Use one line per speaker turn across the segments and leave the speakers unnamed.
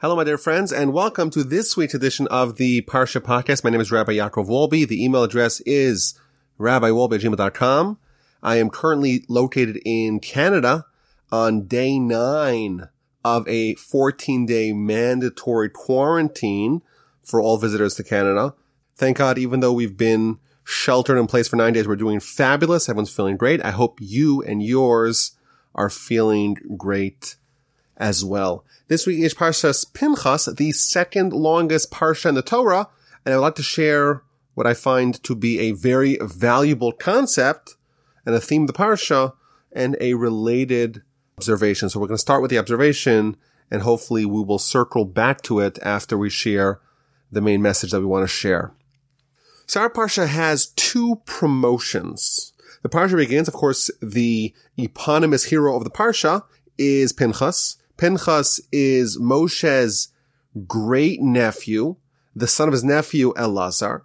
Hello, my dear friends, and welcome to this week's edition of the Parsha Podcast. My name is Rabbi Yaakov Wolbe. The email address is rabbiwolbe@gmail.com. I am currently located in Canada on day nine of a 14 day mandatory quarantine for all visitors to Canada. Thank God, even though we've been sheltered in place for nine days, we're doing fabulous. Everyone's feeling great. I hope you and yours are feeling great as well. This week is Parshas Pinchas, the second longest Parsha in the Torah, and I'd like to share what I find to be a very valuable concept and a theme of the Parsha and a related observation. So we're going to start with the observation and hopefully we will circle back to it after we share the main message that we want to share. So our Parsha has two promotions. The Parsha begins, of course, the eponymous hero of the Parsha is Pinchas, Pinchas is Moshe's great nephew, the son of his nephew Elazar.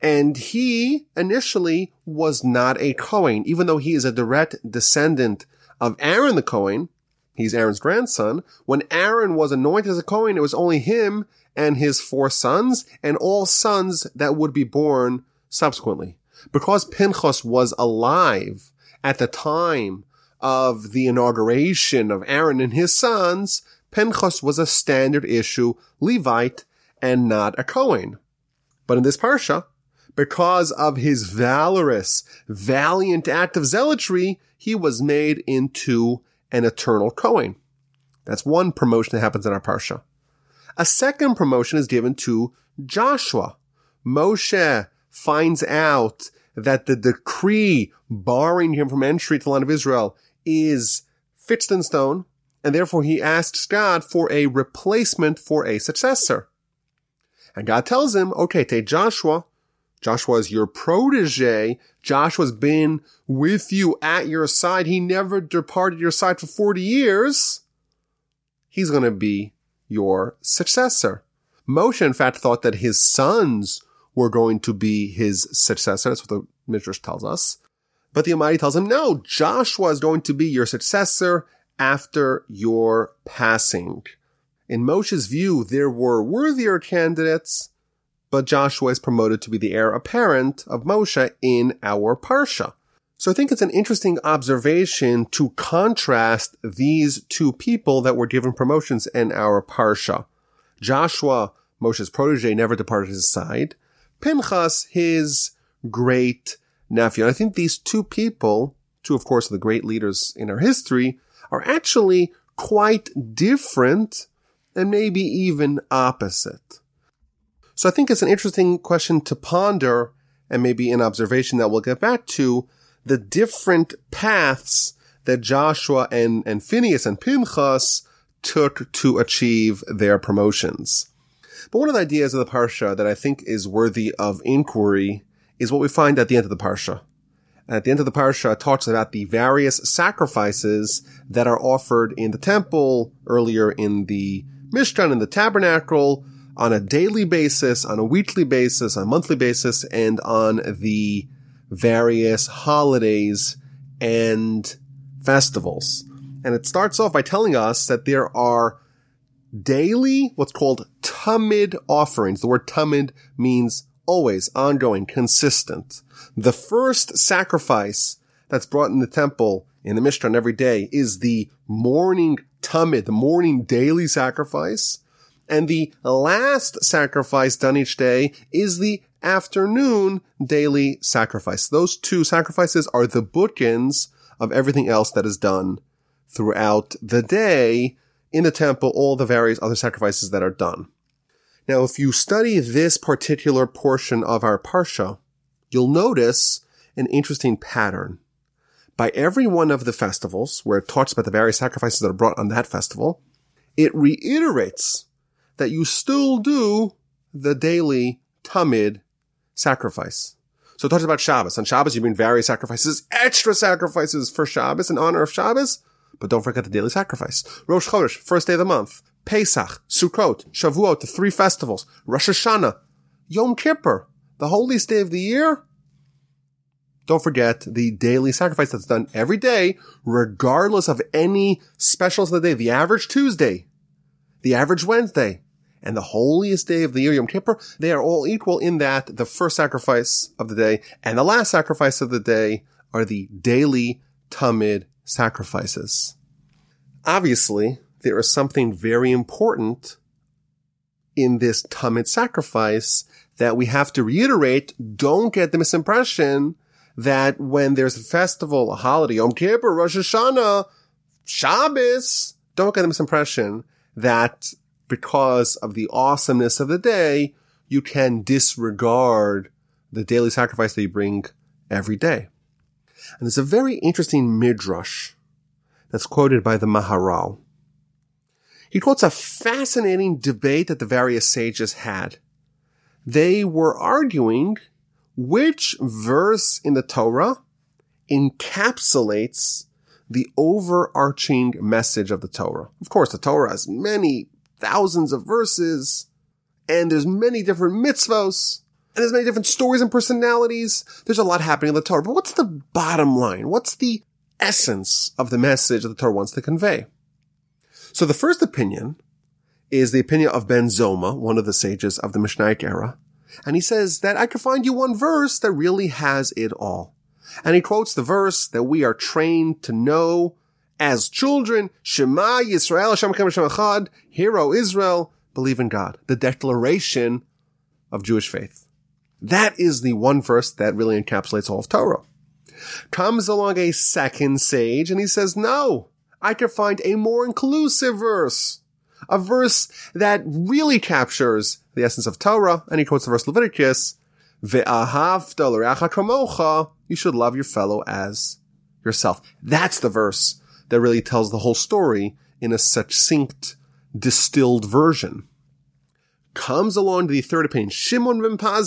And he initially was not a Kohen, even though he is a direct descendant of Aaron the Kohen. He's Aaron's grandson. When Aaron was anointed as a Kohen, it was only him and his four sons and all sons that would be born subsequently. Because Pinchas was alive at the time of the inauguration of Aaron and his sons, Pinchas was a standard issue Levite and not a Kohen. But in this parsha, because of his valorous, valiant act of zealotry, he was made into an eternal Kohen. That's one promotion that happens in our parsha. A second promotion is given to Joshua. Moshe finds out that the decree barring him from entry to the land of Israel is fixed in stone, and therefore he asks God for a replacement for a successor. And God tells him, okay, take Joshua. Joshua is your protege. Joshua's been with you at your side. He never departed your side for 40 years. He's going to be your successor. Moshe, in fact, thought that his sons were going to be his successor. That's what the Midrash tells us. But the Almighty tells him, no, Joshua is going to be your successor after your passing. In Moshe's view, there were worthier candidates, but Joshua is promoted to be the heir apparent of Moshe in our Parsha. So I think it's an interesting observation to contrast these two people that were given promotions in our Parsha. Joshua, Moshe's protege, never departed his side. Pinchas, his great nephew. And I think these two people, two of course of the great leaders in our history, are actually quite different and maybe even opposite. So I think it's an interesting question to ponder and maybe an observation that we'll get back to the different paths that Joshua and, and Phineas and Pinchas took to achieve their promotions. But one of the ideas of the Parsha that I think is worthy of inquiry is what we find at the end of the Parsha. At the end of the Parsha, it talks about the various sacrifices that are offered in the temple, earlier in the Mishkan, in the tabernacle, on a daily basis, on a weekly basis, on a monthly basis, and on the various holidays and festivals. And it starts off by telling us that there are daily, what's called tamid offerings. The word tamid means always, ongoing, consistent. The first sacrifice that's brought in the temple in the Mishkan every day is the morning tamid, the morning daily sacrifice. And the last sacrifice done each day is the afternoon daily sacrifice. Those two sacrifices are the bookends of everything else that is done throughout the day in the temple, all the various other sacrifices that are done. Now, if you study this particular portion of our Parsha, you'll notice an interesting pattern. By every one of the festivals, where it talks about the various sacrifices that are brought on that festival, it reiterates that you still do the daily tamid sacrifice. So it talks about Shabbos. On Shabbos, you bring various sacrifices, extra sacrifices for Shabbos in honor of Shabbos, but don't forget the daily sacrifice. Rosh Chodesh, first day of the month. Pesach, Sukkot, Shavuot, the three festivals, Rosh Hashanah, Yom Kippur, the holiest day of the year. Don't forget the daily sacrifice that's done every day, regardless of any specials of the day. The average Tuesday the average Wednesday, and the holiest day of the year, Yom Kippur, they are all equal in that the first sacrifice of the day and the last sacrifice of the day are the daily Tamid sacrifices. Obviously, there is something very important in this Tamid sacrifice that we have to reiterate. Don't get the misimpression that when there's a festival, a holiday, Yom Kippur, Rosh Hashanah, Shabbos, don't get the misimpression that because of the awesomeness of the day, you can disregard the daily sacrifice that you bring every day. And there's a very interesting midrash that's quoted by the Maharal. He quotes a fascinating debate that the various sages had. They were arguing which verse in the Torah encapsulates the overarching message of the Torah. Of course, the Torah has many thousands of verses, and there's many different mitzvos, and there's many different stories and personalities. There's a lot happening in the Torah. But what's the bottom line? What's the essence of the message that the Torah wants to convey? So the first opinion is the opinion of Ben Zoma, one of the sages of the Mishnaic era. And he says that I could find you one verse that really has it all. And he quotes the verse that we are trained to know as children, Shema Yisrael, Hashem Hashem Echad, Hero Israel, believe in God. The declaration of Jewish faith. That is the one verse that really encapsulates all of Torah. Comes along a second sage and he says, no, I could find a more inclusive verse. A verse that really captures the essence of Torah. And he quotes the verse Leviticus, you should love your fellow as yourself. That's the verse that really tells the whole story in a succinct, distilled version. Comes along to the third opinion, Shimon ben.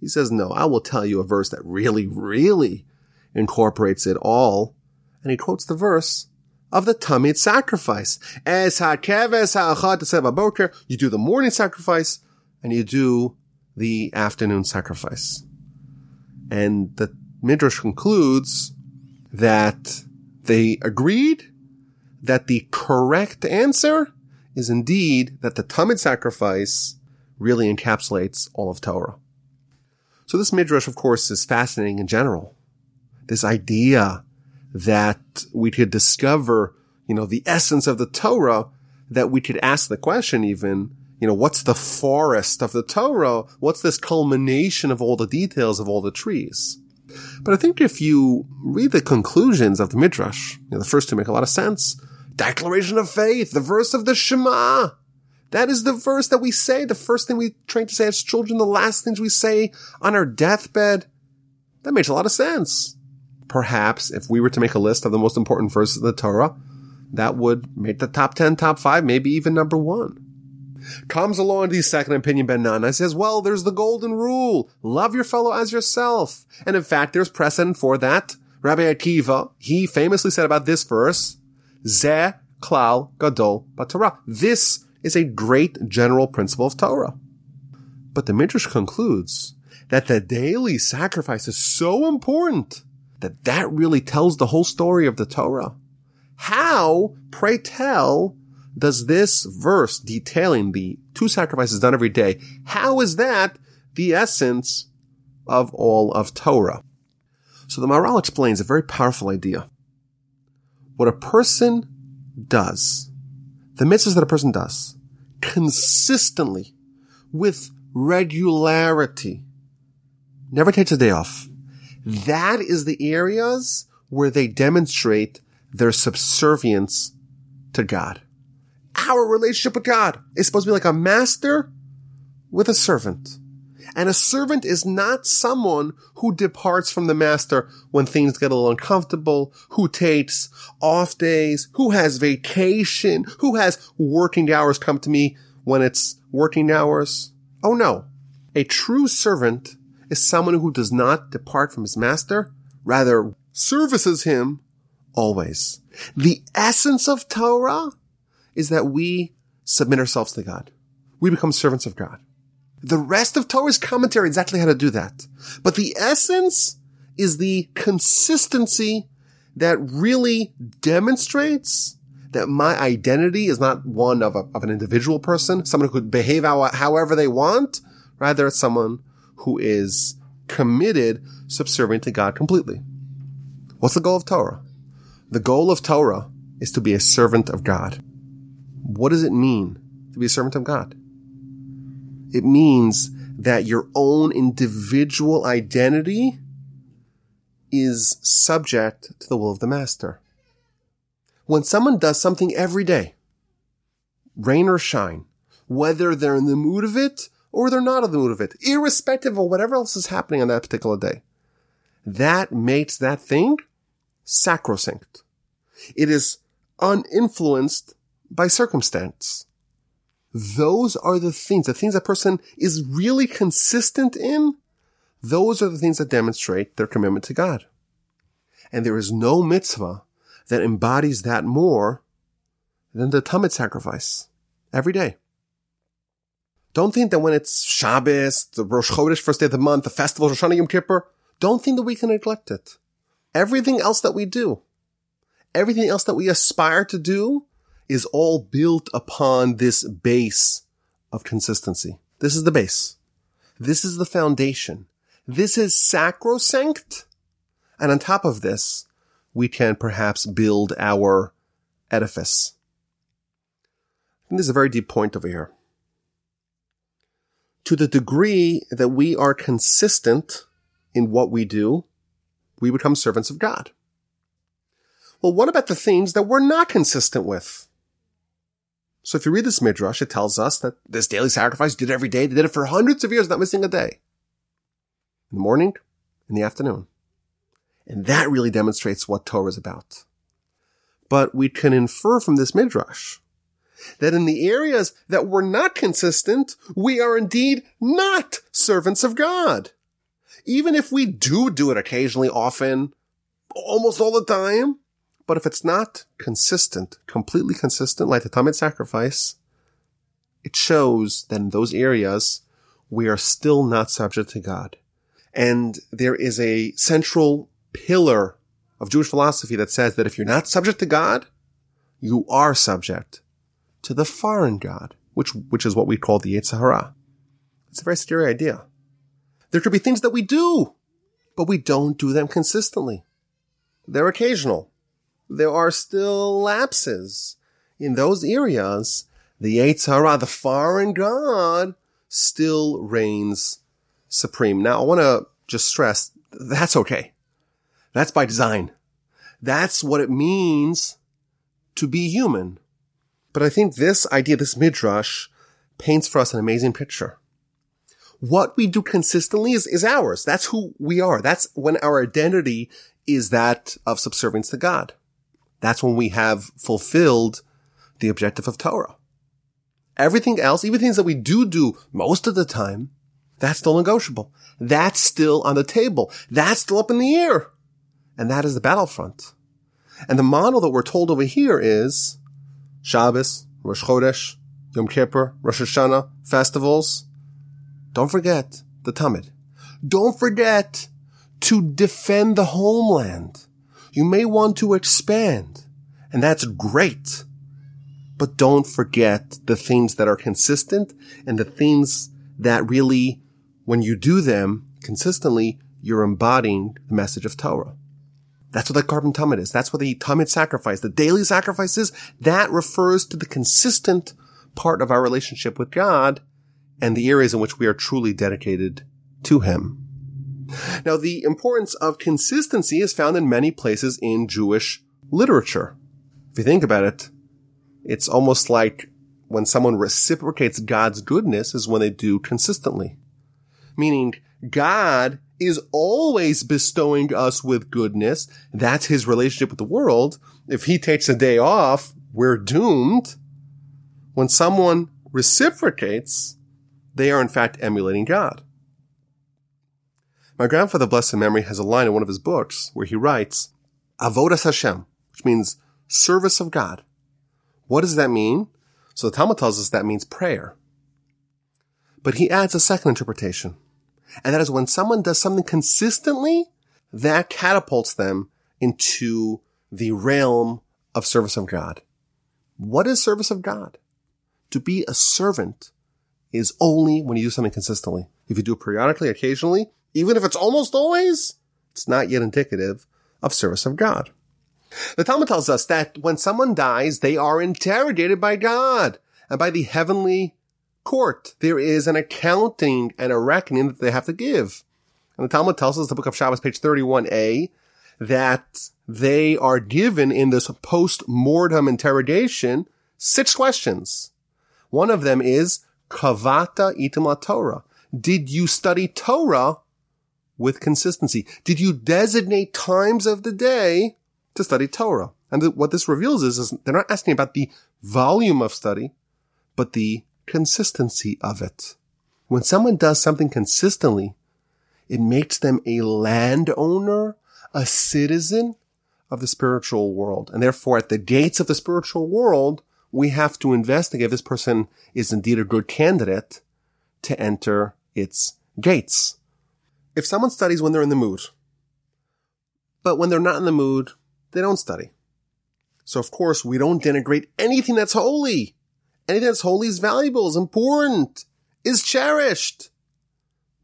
He says, no, I will tell you a verse that really, really incorporates it all. And he quotes the verse of the Tamid sacrifice. Es ha'keves ha'achad You do the morning sacrifice and you do the afternoon sacrifice. And the Midrash concludes that they agreed that the correct answer is indeed that the Tamid sacrifice really encapsulates all of Torah. So this midrash, of course, is fascinating in general. This idea that we could discover, you know, the essence of the Torah, that we could ask the question even, you know, what's the forest of the Torah? What's this culmination of all the details of all the trees? But I think if you read the conclusions of the Midrash, you know, the first two make a lot of sense. Declaration of faith, the verse of the Shema. That is the verse that we say, the first thing we train to say as children, the last things we say on our deathbed. That makes a lot of sense. Perhaps if we were to make a list of the most important verses of the Torah, that would make the top 10, top 5, maybe even number 1. Comes along the second opinion Ben Nana says, well, there's the golden rule. Love your fellow as yourself. And in fact, there's precedent for that. Rabbi Akiva, he famously said about this verse, Ze klal gadol b'Torah. This is a great general principle of Torah. But the Midrash concludes that the daily sacrifice is so important that that really tells the whole story of the Torah. How, pray tell, does this verse detailing the two sacrifices done every day, how is that the essence of all of Torah? So the Maharal explains a very powerful idea. What a person does, the mitzvahs that a person does, consistently, with regularity, never takes a day off. That is the areas where they demonstrate their subservience to God our relationship with God is supposed to be like a master with a servant. And a servant is not someone who departs from the master when things get a little uncomfortable, who takes off days, who has vacation, who has working hours come to me when it's working hours. Oh no. A true servant is someone who does not depart from his master, rather services him always. The essence of Torah is that we submit ourselves to God. We become servants of God. The rest of Torah's commentary exactly how to do that. But the essence is the consistency that really demonstrates that my identity is not one of, a, of an individual person, someone who could behave however they want. Rather, it's someone who is committed, subservient to God completely. What's the goal of Torah? The goal of Torah is to be a servant of God. What does it mean to be a servant of God? It means that your own individual identity is subject to the will of the master. When someone does something every day, rain or shine, whether they're in the mood of it or they're not in the mood of it, irrespective of whatever else is happening on that particular day, that makes that thing sacrosanct. It is uninfluenced by circumstance. Those are the things, the things a person is really consistent in. Those are the things that demonstrate their commitment to God. And there is no mitzvah that embodies that more than the Tamid sacrifice every day. Don't think that when it's Shabbos, the Rosh Chodesh, first day of the month, the festival, Rosh Hashanah, Yom Kippur, don't think that we can neglect it. Everything else that we do, everything else that we aspire to do is all built upon this base of consistency. This is the base. This is the foundation. This is sacrosanct. And on top of this, we can perhaps build our edifice. And this is a very deep point over here. To the degree that we are consistent in what we do, we become servants of God. Well, what about the things that we're not consistent with? So if you read this midrash, it tells us that this daily sacrifice did every day. They did it for hundreds of years, not missing a day. In the morning, in the afternoon. And that really demonstrates what Torah is about. But we can infer from this midrash that in the areas that were not consistent, we are indeed not servants of God. Even if we do do it occasionally, often, almost all the time, but if it's not consistent, completely consistent, like the Tamid sacrifice, it shows that in those areas, we are still not subject to God. And there is a central pillar of Jewish philosophy that says that if you're not subject to God, you are subject to the foreign God, which, which is what we call the Yetzer Hara. It's a very scary idea. There could be things that we do, but we don't do them consistently. They're occasional there are still lapses in those areas. The Yetzer Hara, the foreign god, still reigns supreme. Now, I want to just stress that's okay. That's by design. That's what it means to be human. But I think this idea, this midrash, paints for us an amazing picture. What we do consistently is, is ours. That's who we are. That's when our identity is that of subservience to God. That's when we have fulfilled the objective of Torah. Everything else, even things that we do do most of the time, that's still negotiable. That's still on the table. That's still up in the air. And that is the battlefront. And the model that we're told over here is Shabbos, Rosh Chodesh, Yom Kippur, Rosh Hashanah, festivals. Don't forget the Tamid. Don't forget to defend the homeland. You may want to expand, and that's great. But don't forget the things that are consistent and the things that really, when you do them consistently, you're embodying the message of Torah. That's what the korban tamid is. That's what the tamid sacrifice, the daily sacrifice is. That refers to the consistent part of our relationship with God and the areas in which we are truly dedicated to Him. Now, the importance of consistency is found in many places in Jewish literature. If you think about it, it's almost like when someone reciprocates God's goodness is when they do consistently. Meaning, God is always bestowing us with goodness. That's his relationship with the world. If he takes a day off, we're doomed. When someone reciprocates, they are in fact emulating God. My grandfather, blessed memory, has a line in one of his books where he writes, Avodas Hashem, which means service of God. What does that mean? So the Talmud tells us that means prayer. But he adds a second interpretation. And that is when someone does something consistently, that catapults them into the realm of service of God. What is service of God? To be a servant is only when you do something consistently. If you do it periodically, occasionally, even if it's almost always, it's not yet indicative of service of God. The Talmud tells us that when someone dies, they are interrogated by God and by the heavenly court. There is an accounting and a reckoning that they have to give. And the Talmud tells us, the book of Shabbos, page 31a, that they are given in this post-mortem interrogation six questions. One of them is, Kavata itim Torah. Did you study Torah with consistency? Did you designate times of the day to study Torah? And th- what this reveals is, is they're not asking about the volume of study, but the consistency of it. When someone does something consistently, it makes them a landowner, a citizen of the spiritual world. And therefore, at the gates of the spiritual world, we have to investigate if this person is indeed a good candidate to enter its gates. If someone studies when they're in the mood, but when they're not in the mood, they don't study. So of course, we don't denigrate anything that's holy. Anything that's holy is valuable, is important, is cherished.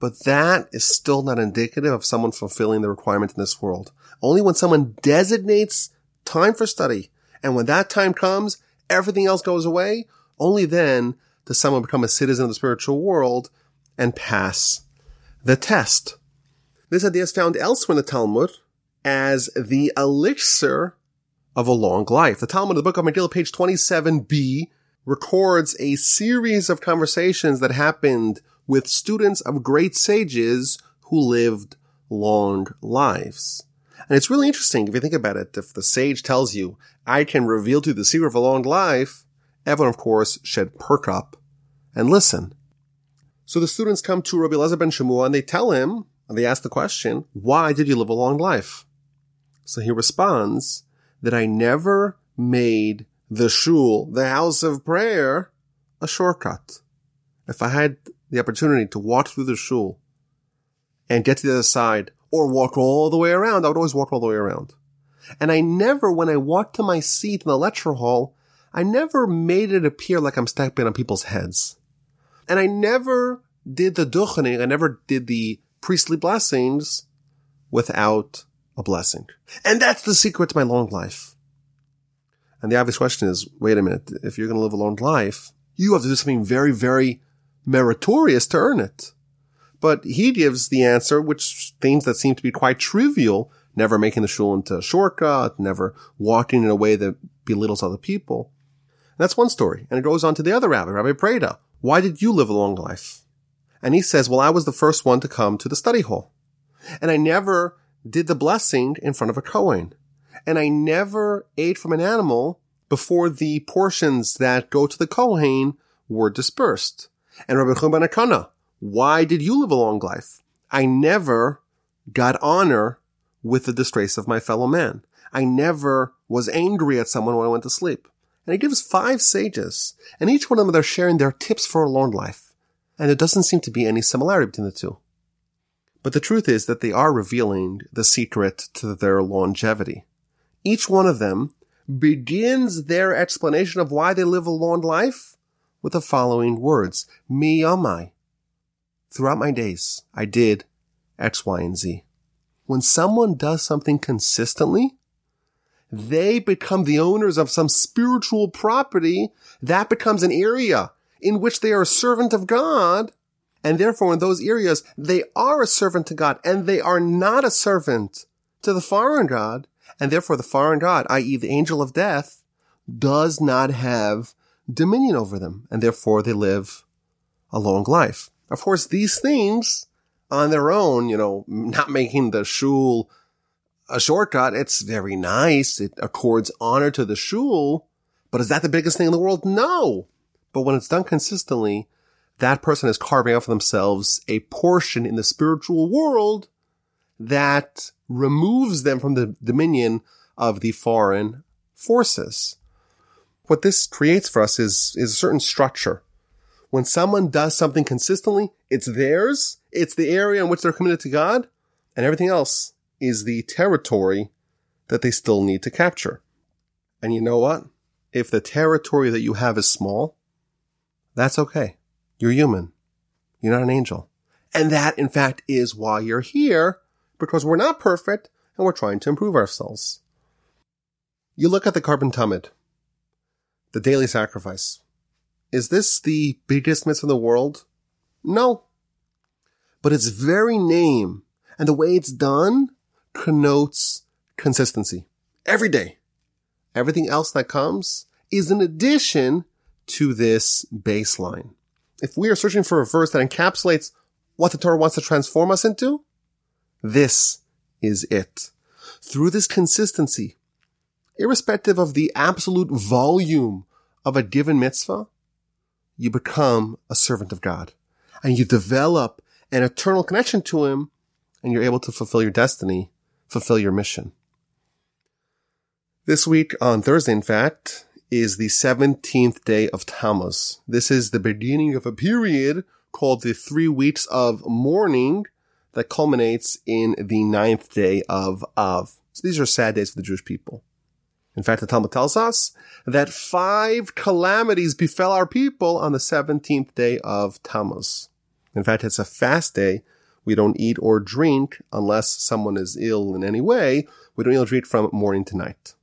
But that is still not indicative of someone fulfilling the requirement in this world. Only when someone designates time for study, and when that time comes, everything else goes away, only then does someone become a citizen of the spiritual world and pass the test. This idea is found elsewhere in the Talmud as the elixir of a long life. The Talmud, the book of Megillah, page 27b, records a series of conversations that happened with students of great sages who lived long lives. And it's really interesting if you think about it. If the sage tells you, I can reveal to you the secret of a long life, everyone, of course, should perk up and listen. So the students come to Rabbi Elazar ben Shemua and they tell him, and they ask the question, why did you live a long life? So he responds that I never made the shul, the house of prayer, a shortcut. If I had the opportunity to walk through the shul and get to the other side or walk all the way around, I would always walk all the way around. And I never, when I walked to my seat in the lecture hall, I never made it appear like I'm stepping on people's heads. And I never did the duchening, I never did the priestly blessings without a blessing. And that's the secret to my long life. And the obvious question is, wait a minute, if you're going to live a long life, you have to do something very, very meritorious to earn it. But he gives the answer, which things that seem to be quite trivial, never making the shul into a shortcut, never walking in a way that belittles other people. And that's one story. And it goes on to the other rabbi, Rabbi Preida. Why did you live a long life? And he says, well, I was the first one to come to the study hall. And I never did the blessing in front of a Kohen. And I never ate from an animal before the portions that go to the Kohen were dispersed. And Rabbi Chuban Akana, why did you live a long life? I never got honor with the disgrace of my fellow man. I never was angry at someone when I went to sleep. And he gives five sages, and each one of them they're sharing their tips for a long life. And there doesn't seem to be any similarity between the two. But the truth is that they are revealing the secret to their longevity. Each one of them begins their explanation of why they live a long life with the following words. Me yamai. Throughout my days, I did X, Y, and Z. When someone does something consistently, they become the owners of some spiritual property that becomes an area in which they are a servant of God. And therefore, in those areas, they are a servant to God and they are not a servant to the foreign God. And therefore, the foreign God, i.e. the angel of death, does not have dominion over them, and therefore they live a long life. Of course, these things on their own, you know, not making the shul a shortcut, it's very nice. It accords honor to the shul, but is that the biggest thing in the world? No. But when it's done consistently, that person is carving out for themselves a portion in the spiritual world that removes them from the dominion of the foreign forces what this creates for us is, is a certain structure. When someone does something consistently, it's theirs, it's the area in which they're committed to God, and everything else is the territory that they still need to capture. And you know what? if the territory that you have is small, that's okay. You're human. You're not an angel. And that, in fact, is why you're here, because we're not perfect and we're trying to improve ourselves. You look at the Korban Tamid, the daily sacrifice. Is this the biggest mitzvah in the world? No. But its very name and the way it's done connotes consistency. Every day. Everything else that comes is an addition to this baseline. If we are searching for a verse that encapsulates what the Torah wants to transform us into, this is it. Through this consistency, irrespective of the absolute volume of a given mitzvah, you become a servant of God and you develop an eternal connection to him and you're able to fulfill your destiny, fulfill your mission. This week on Thursday, in fact, is the 17th day of Tammuz. This is the beginning of a period called the three weeks of mourning that culminates in the ninth day of Av. So these are sad days for the Jewish people. In fact, the Talmud tells us that five calamities befell our people on the 17th day of Tammuz. In fact, it's a fast day. We don't eat or drink unless someone is ill in any way. We don't eat or drink from morning to night.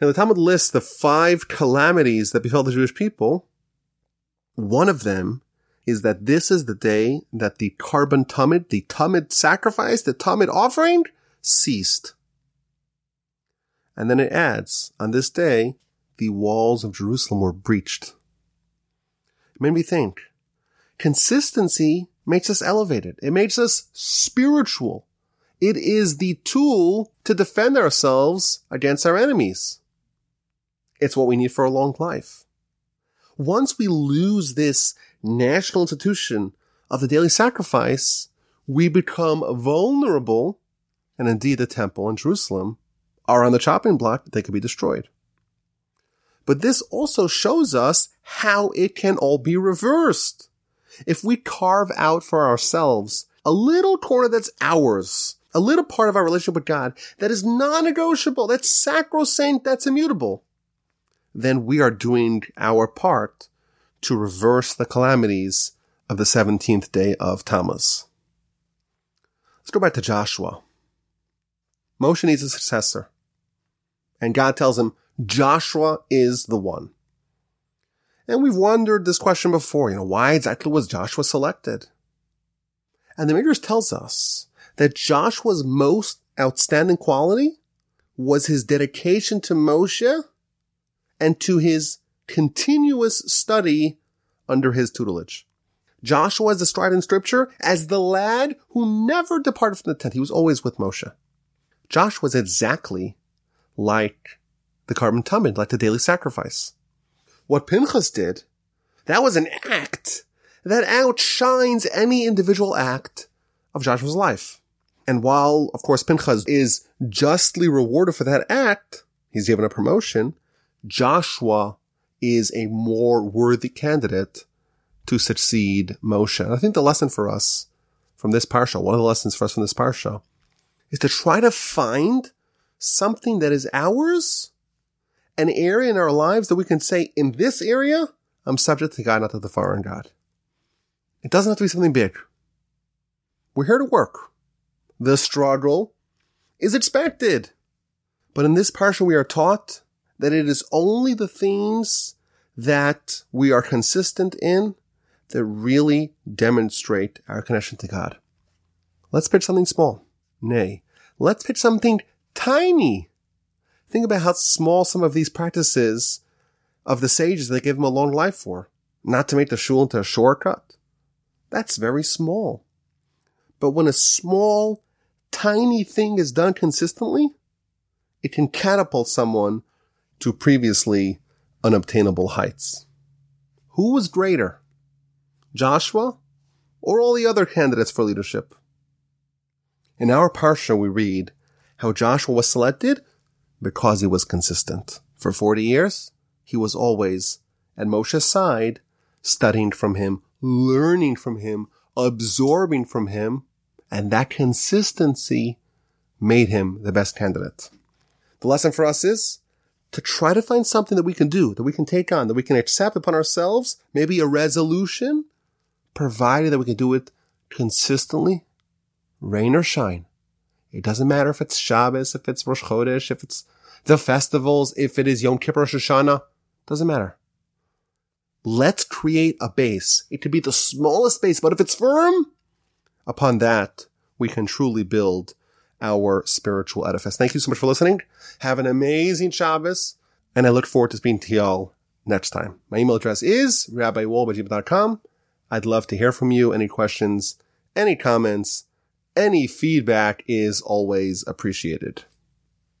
Now, the Talmud lists the five calamities that befell the Jewish people. One of them is that this is the day that the korban Tamid, the Tamid sacrifice, the Tamid offering ceased. And then it adds, on this day, the walls of Jerusalem were breached. It made me think. Consistency makes us elevated. It makes us spiritual. It is the tool to defend ourselves against our enemies. It's what we need for a long life. Once we lose this national institution of the daily sacrifice, we become vulnerable, and indeed the temple in Jerusalem are on the chopping block, they could be destroyed. But this also shows us how it can all be reversed. If we carve out for ourselves a little corner that's ours, a little part of our relationship with God that is non-negotiable, that's sacrosanct, that's immutable, then we are doing our part to reverse the calamities of the 17th day of Tammuz. Let's go back to Joshua. Moshe needs a successor. And God tells him, Joshua is the one. And we've wondered this question before, you know, why exactly was Joshua selected? And the Midrash tells us that Joshua's most outstanding quality was his dedication to Moshe and to his continuous study under his tutelage. Joshua is described in scripture as the lad who never departed from the tent. He was always with Moshe. Joshua was exactly like the Korban Tamid, like the daily sacrifice. What Pinchas did, that was an act that outshines any individual act of Joshua's life. And while, of course, Pinchas is justly rewarded for that act, he's given a promotion, Joshua is a more worthy candidate to succeed Moshe. And I think the lesson for us from this parsha, one of the lessons for us from this parsha, is to try to find something that is ours, an area in our lives that we can say, in this area, I'm subject to God, not to the foreign God. It doesn't have to be something big. We're here to work. The struggle is expected. But in this parsha, we are taught that it is only the things that we are consistent in that really demonstrate our connection to God. Let's pitch something small. Nay, let's pitch something tiny. Think about how small some of these practices of the sages they gave them a long life for. Not to make the shul into a shortcut. That's very small. But when a small, tiny thing is done consistently, it can catapult someone to previously unobtainable heights. Who was greater? Joshua or all the other candidates for leadership? In our parsha, we read how Joshua was selected because he was consistent. For 40 years, he was always at Moshe's side, studying from him, learning from him, absorbing from him, and that consistency made him the best candidate. The lesson for us is to try to find something that we can do, that we can take on, that we can accept upon ourselves, maybe a resolution, provided that we can do it consistently, rain or shine. It doesn't matter if it's Shabbos, if it's Rosh Chodesh, if it's the festivals, if it is Yom Kippur, Rosh Hashanah, doesn't matter. Let's create a base. It could be the smallest base, but if it's firm, upon that, we can truly build our spiritual edifice. Thank you so much for listening. Have an amazing Shabbos, and I look forward to speaking to y'all next time. My email address is rabbiwolb.com. I'd love to hear from you. Any questions, any comments, any feedback is always appreciated.